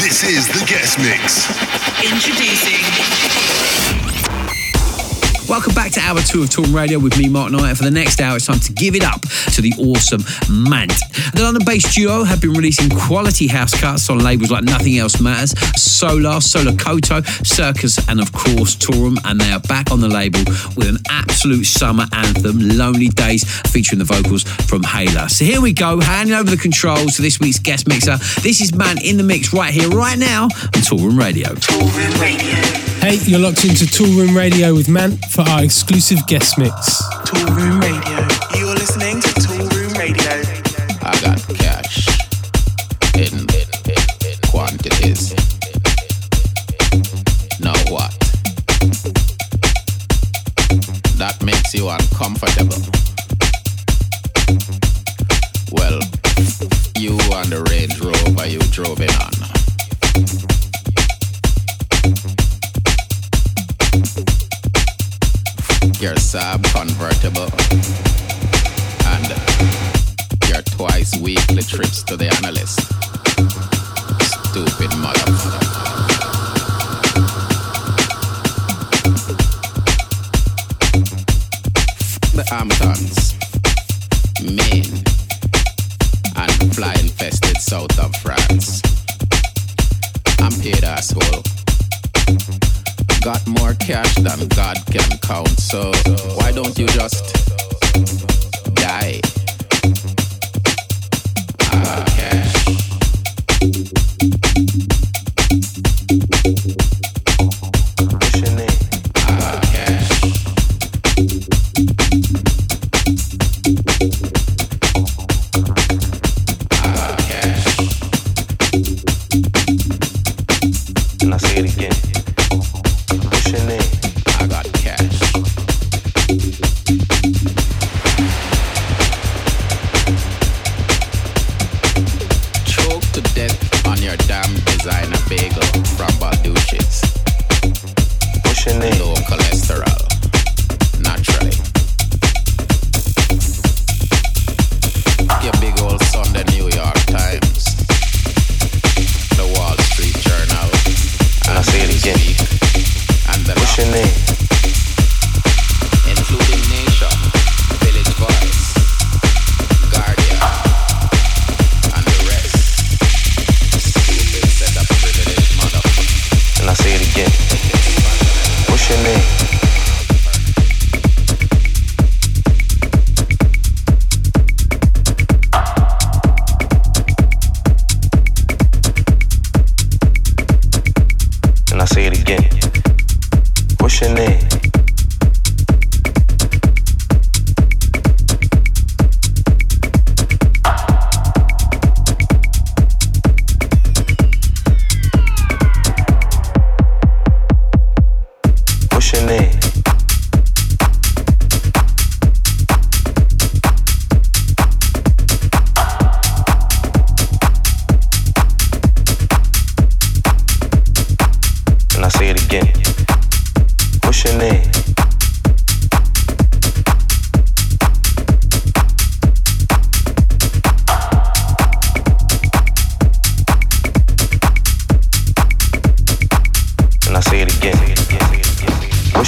This is the guest mix. Introducing Welcome back to hour two of Toolroom Radio with me, Mark Knight. For the next hour, it's time to give it up to the awesome Mant. The London based duo have been releasing quality house cuts on labels like Nothing Else Matters, Solar, Solar Koto, Circus, and of course Toolroom. And they are back on the label with an absolute summer anthem, Lonely Days, featuring the vocals from Hayla. So here we go, handing over the controls to this week's guest mixer. This is Mant in the mix right here, right now on Toolroom Radio. Toolroom Radio. Hey, you're locked into Toolroom Radio with Mant for our exclusive guest mix. Toolroom Radio. You're listening to Toolroom Radio. I got cash in, in, in, in quantities. Now what? That makes you uncomfortable. Well, you and the Range Rover you drove in on. Your Saab convertible and your twice weekly trips to the analyst. Stupid motherfucker. The Hamptons, Maine, and fly infested south of France. I'm paid asshole got more cash than God can count. So why don't you just die?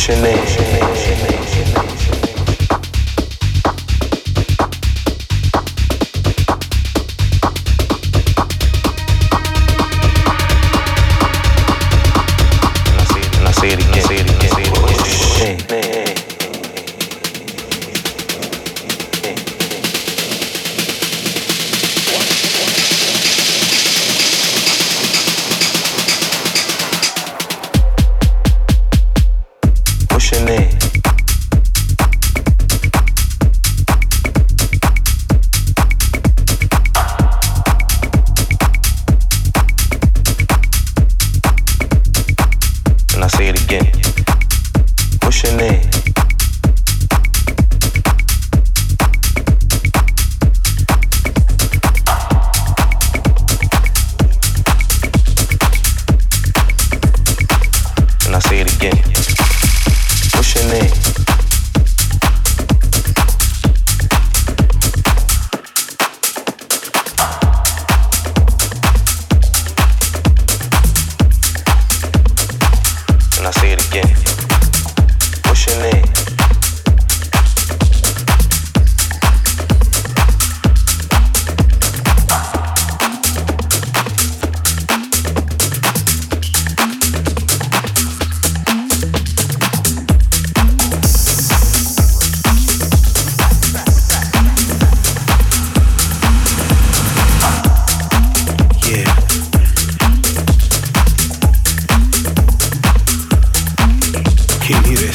What's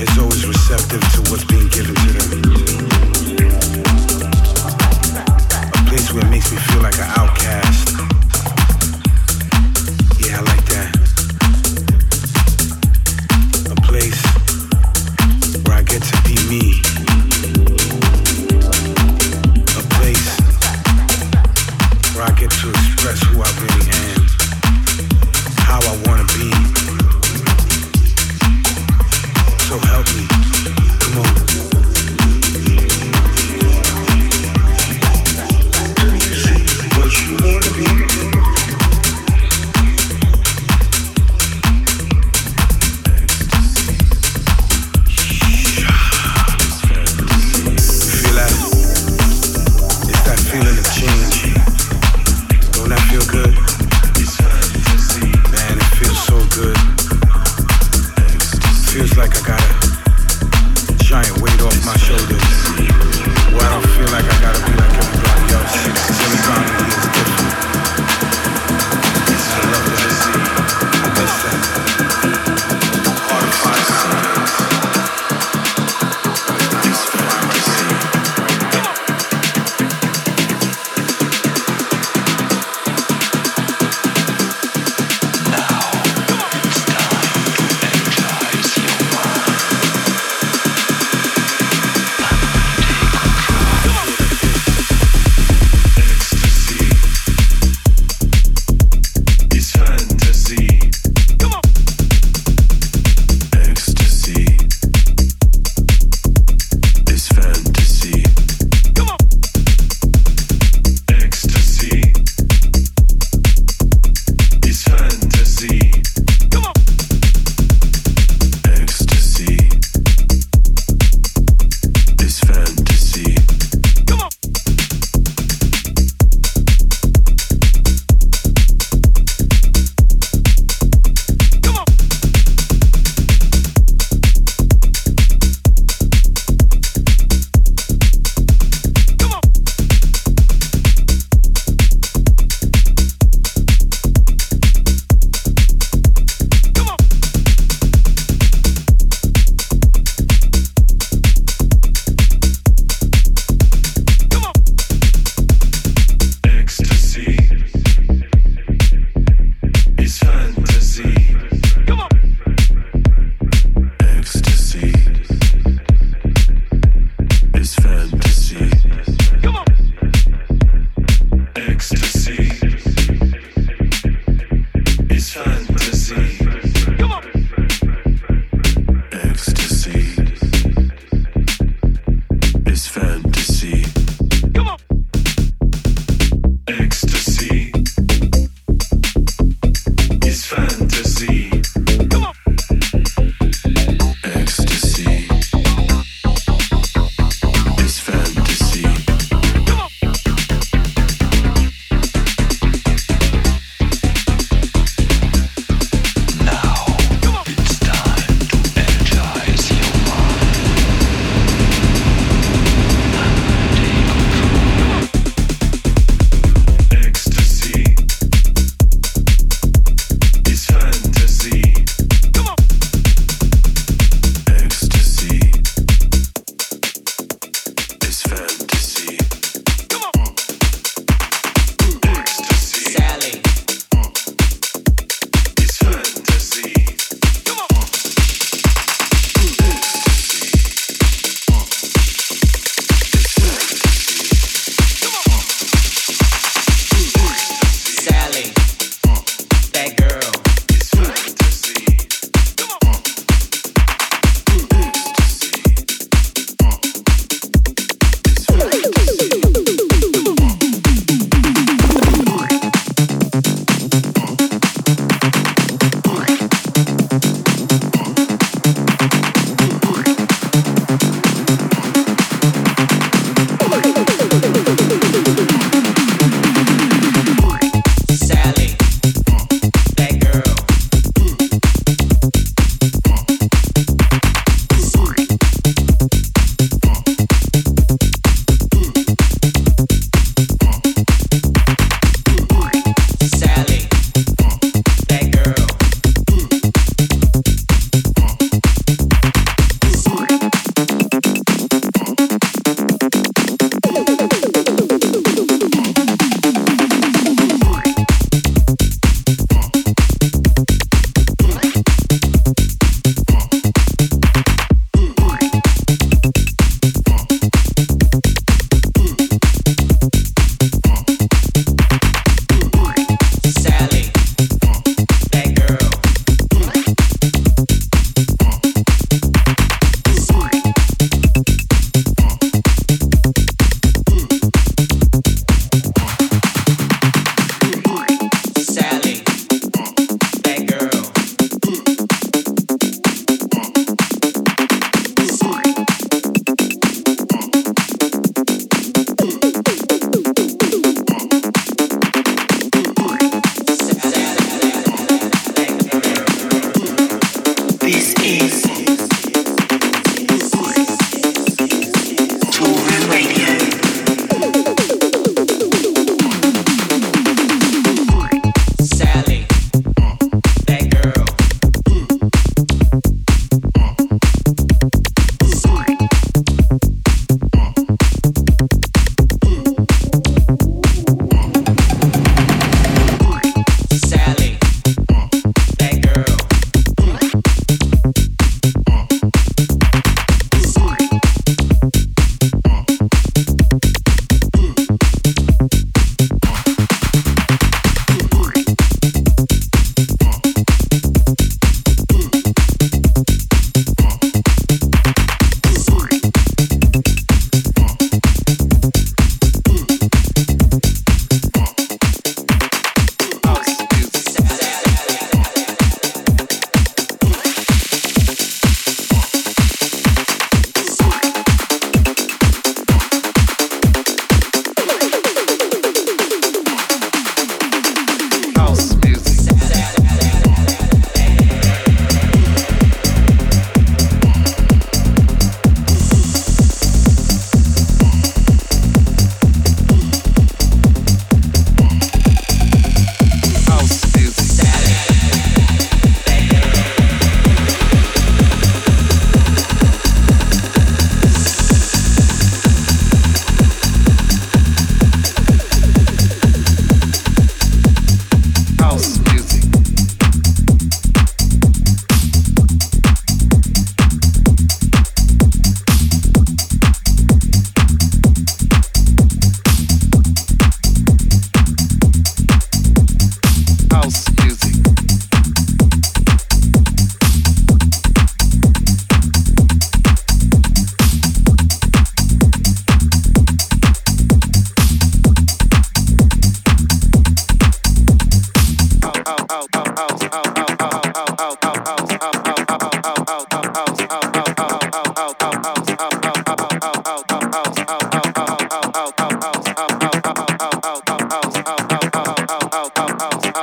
It's always receptive to what's being given to them. A place where it makes me feel like an outcast.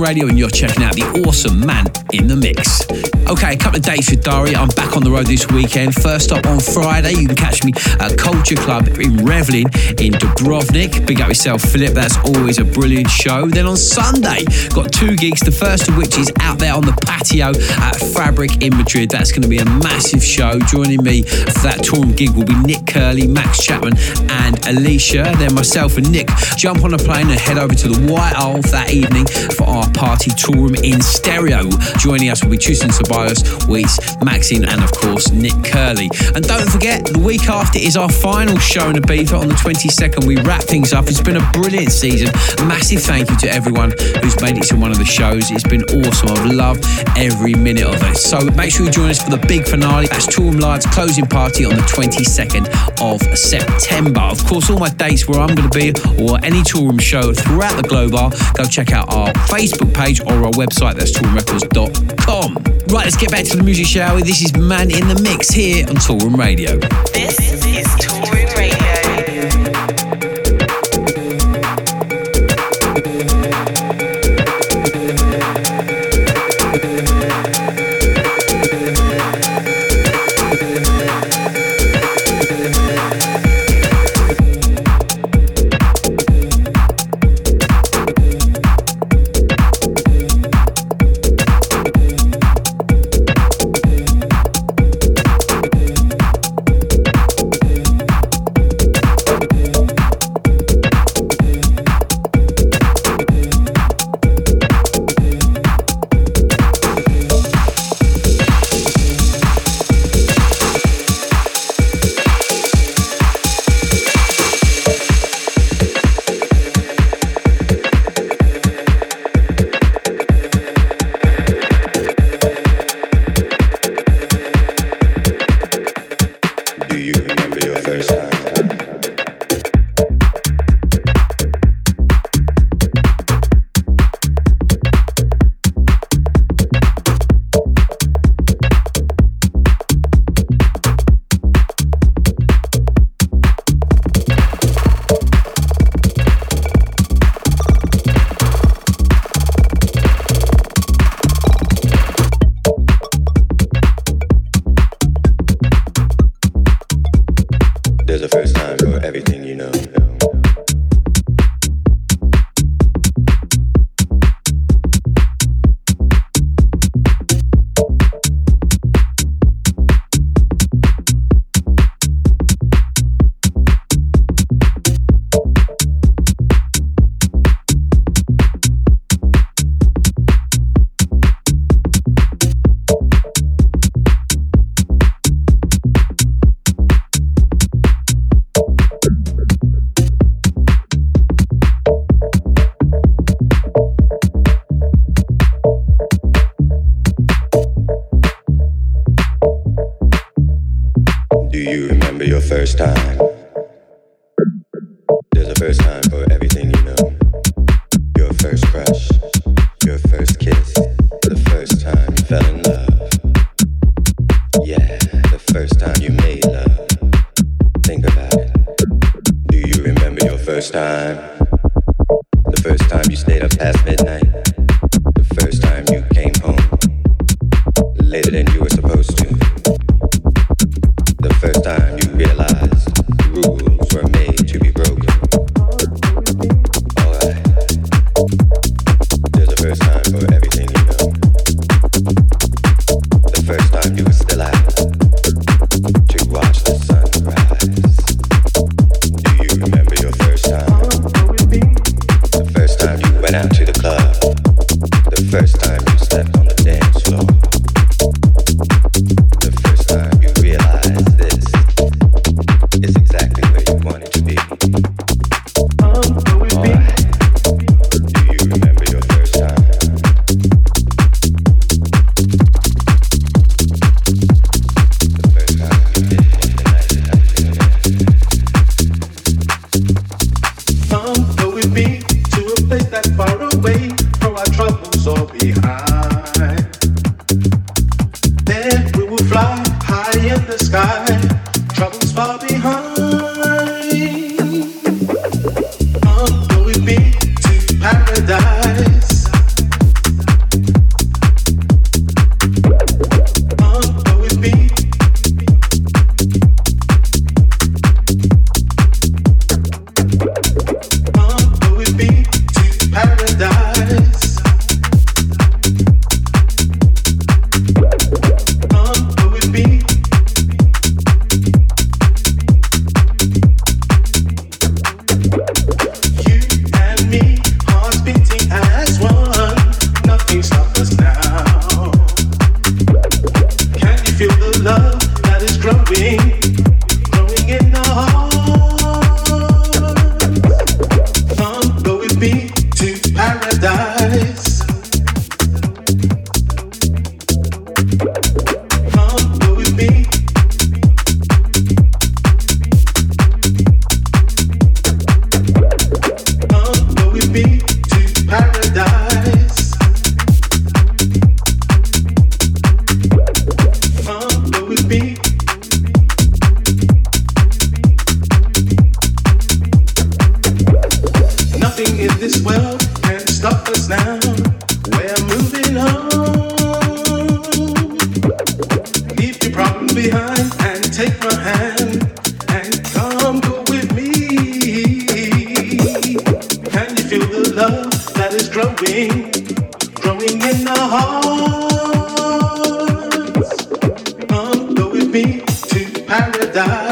Radio and you're checking out the awesome Mant in the mix. Okay, a couple of dates Dari. I'm back on the road this weekend. First up on Friday, you can catch me at Culture Club in Revelin in Dubrovnik. Big up yourself, Philip. That's always a brilliant show. Then on Sunday, got two gigs. The first of which is out there on the patio at Fabrik in Madrid. That's going to be a massive show. Joining me for that Toolroom gig will be Nick Curly, Max Chapman, and Alicia. Then myself and Nick jump on a plane and head over to the White Isle that evening for our party Toolroom in stereo. Joining us will be Tristan Ceballos, Weiss, Maxinne, and of course Nick Curly. And don't forget, the week after is our final show in Ibiza on the 22nd. We wrap things up. It's been a brilliant season. Massive thank you to everyone who's made it to one of the shows. It's been awesome. I've loved every minute of it. So make sure you join us for the big finale. That's Toolroom Live's closing party on the 22nd of September. Of course, all my dates where I'm going to be or any Toolroom show throughout the globe are, go check out our Facebook page or our website. That's toolroomrecords.com. Right, let's get back to the music, shall This is Mant in the Mix here on Toolroom Radio. This is growing, growing in the hearts. Come go with me to paradise.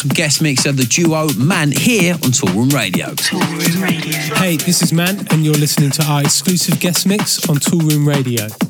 Awesome guest mix of the duo Mant here on Toolroom Radio. Toolroom Radio. Hey, this is Mant, and you're listening to our exclusive guest mix on Toolroom Radio.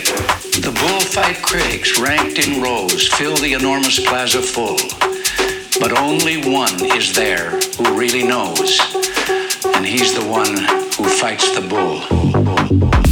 the bullfight critics ranked in rows fill the enormous plaza full. But only one is there who really knows, and he's the one who fights the bull. bull, bull, bull.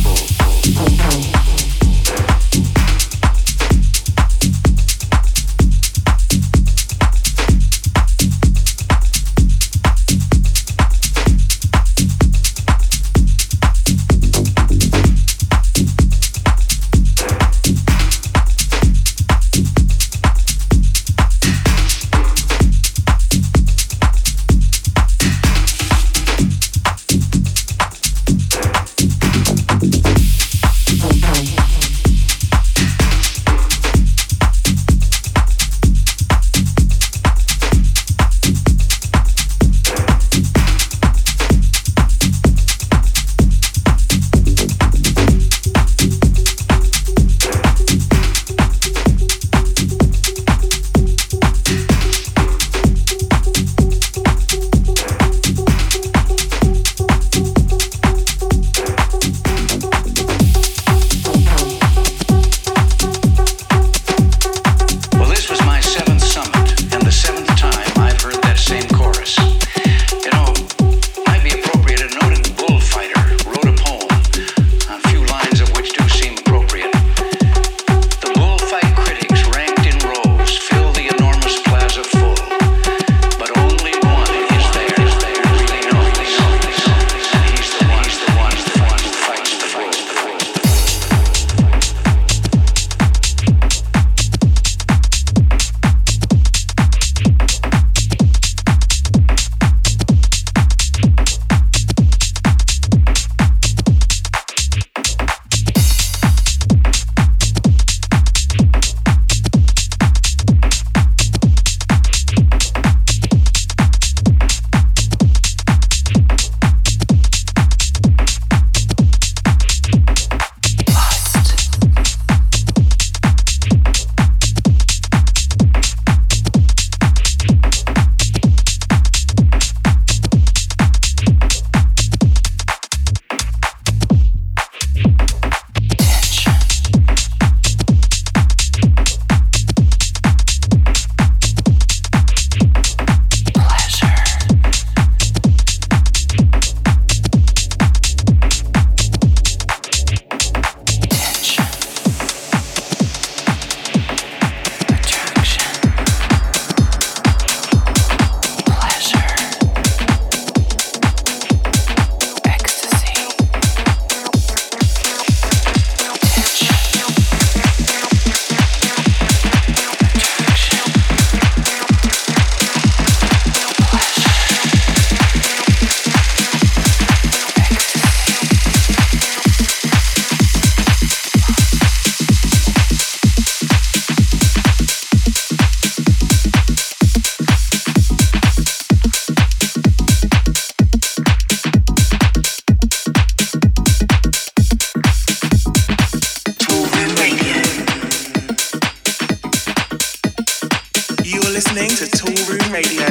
listening to Tool Room Radio.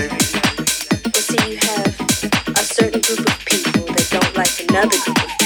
You see, you have a certain group of people that don't like another group of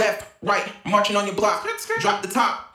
Left, right, marching on your block. Drop the top.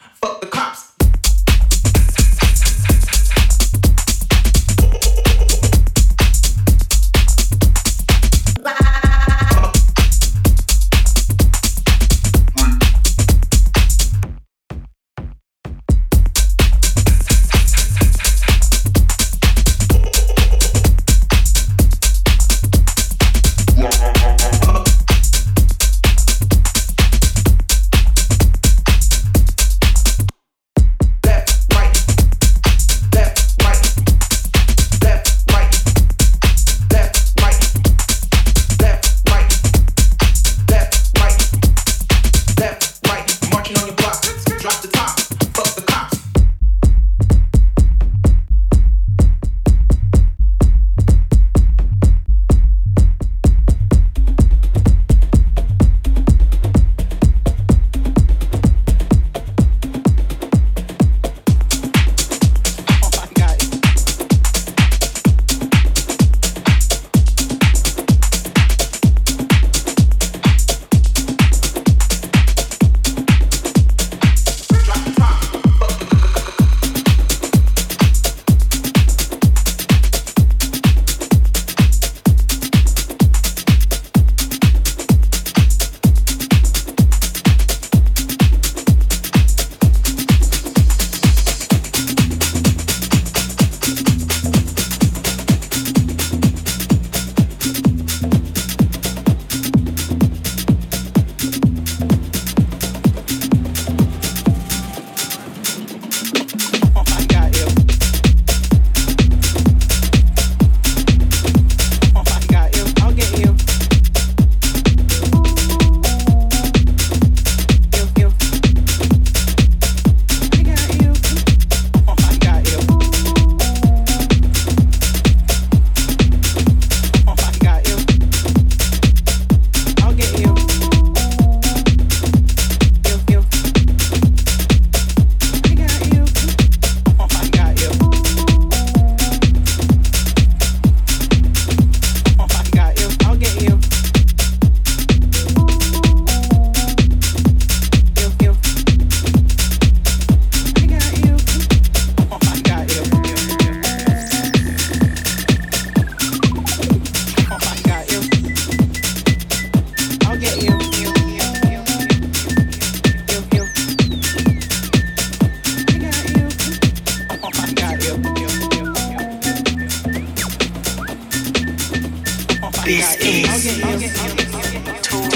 This is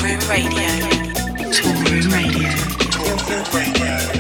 Room Radio. Room Radio. Room Radio.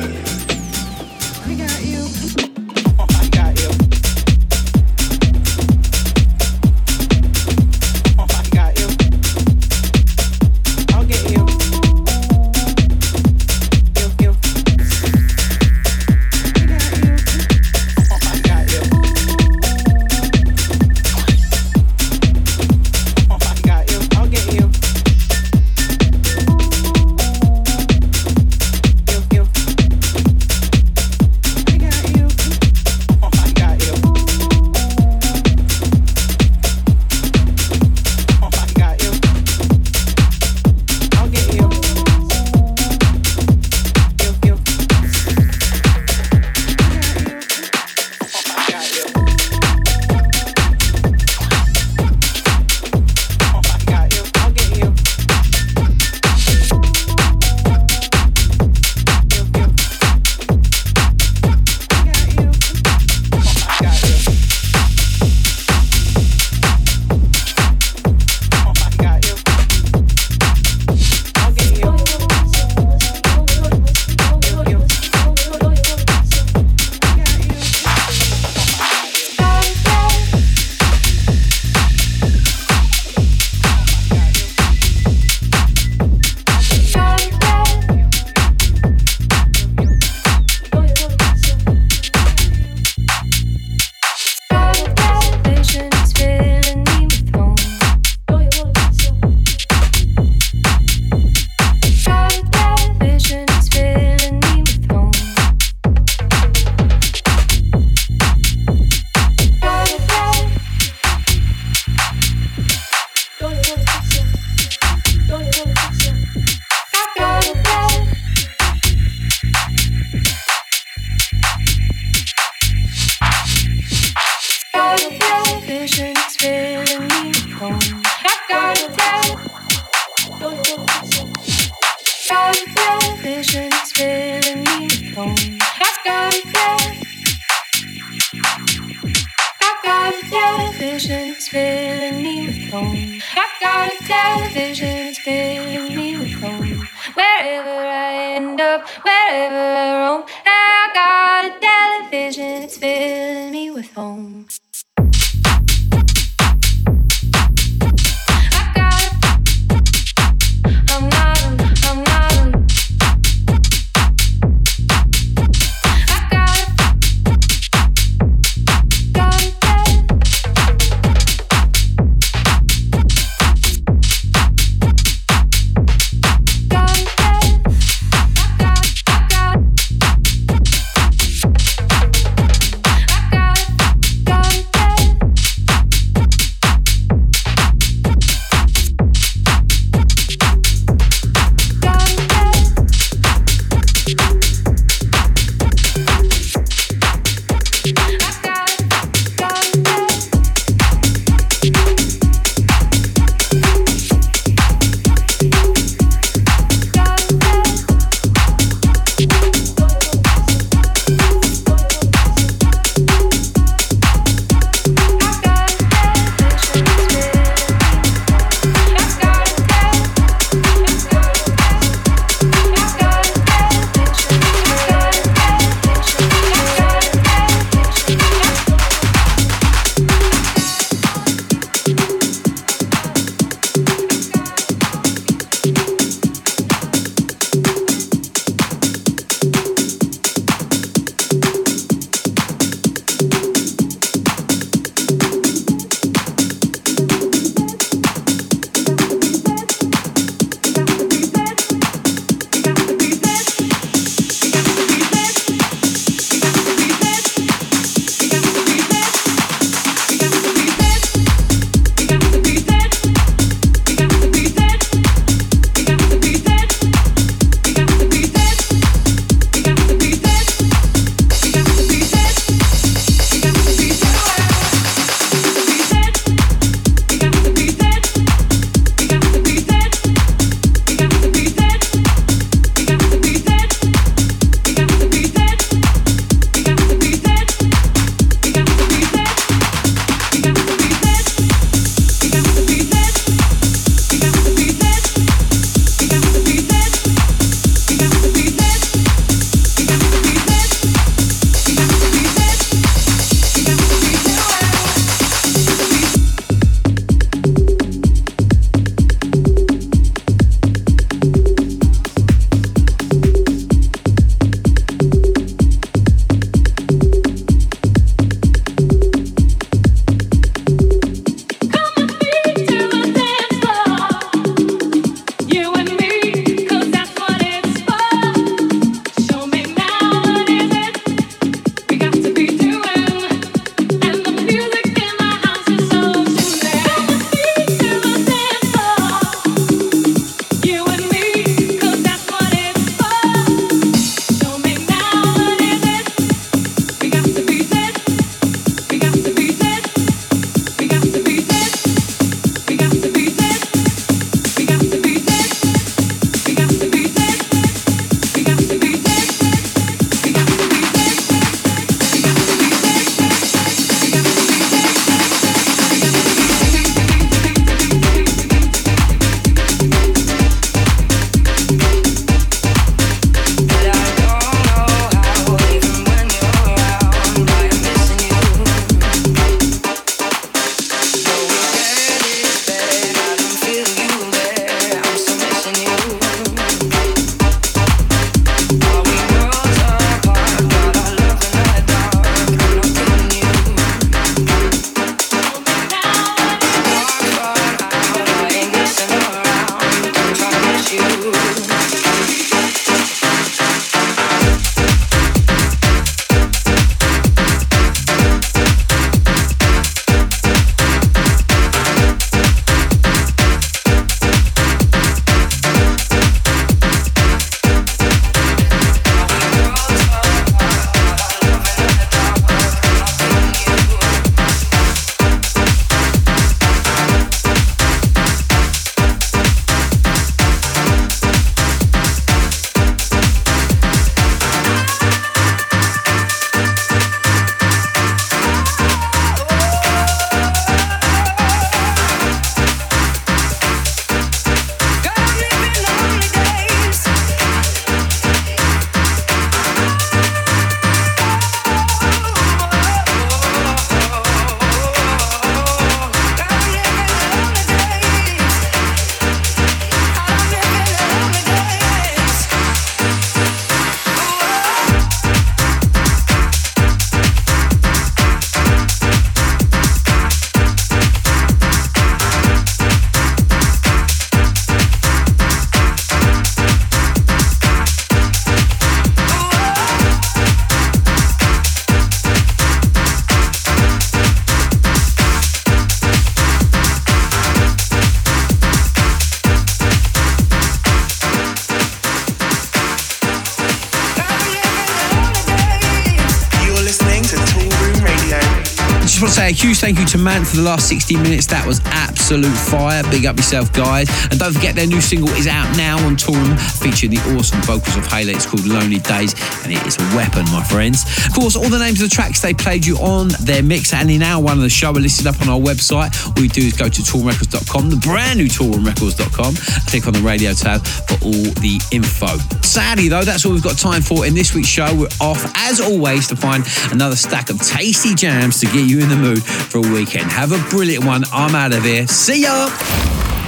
Huge thank you to Mant for the last 60 minutes. That was absolute fire. Big up yourself, guys. And don't forget their new single is out now on Toolroom, featuring the awesome vocals of Haley. It's called Lonely Days, and it is a weapon, my friends. Of course, all the names of the tracks they played you on their mix and in hour one of the show are listed up on our website. All you do is go to toolrecords.com, the brand new toolroomrecords.com, click on the radio tab for all the info. Sadly, though, that's all we've got time for in this week's show. We're off, as always, to find another stack of tasty jams to get you in the mood for a weekend. Have a brilliant one. I'm out of here. See ya.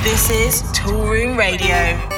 This is Toolroom Radio.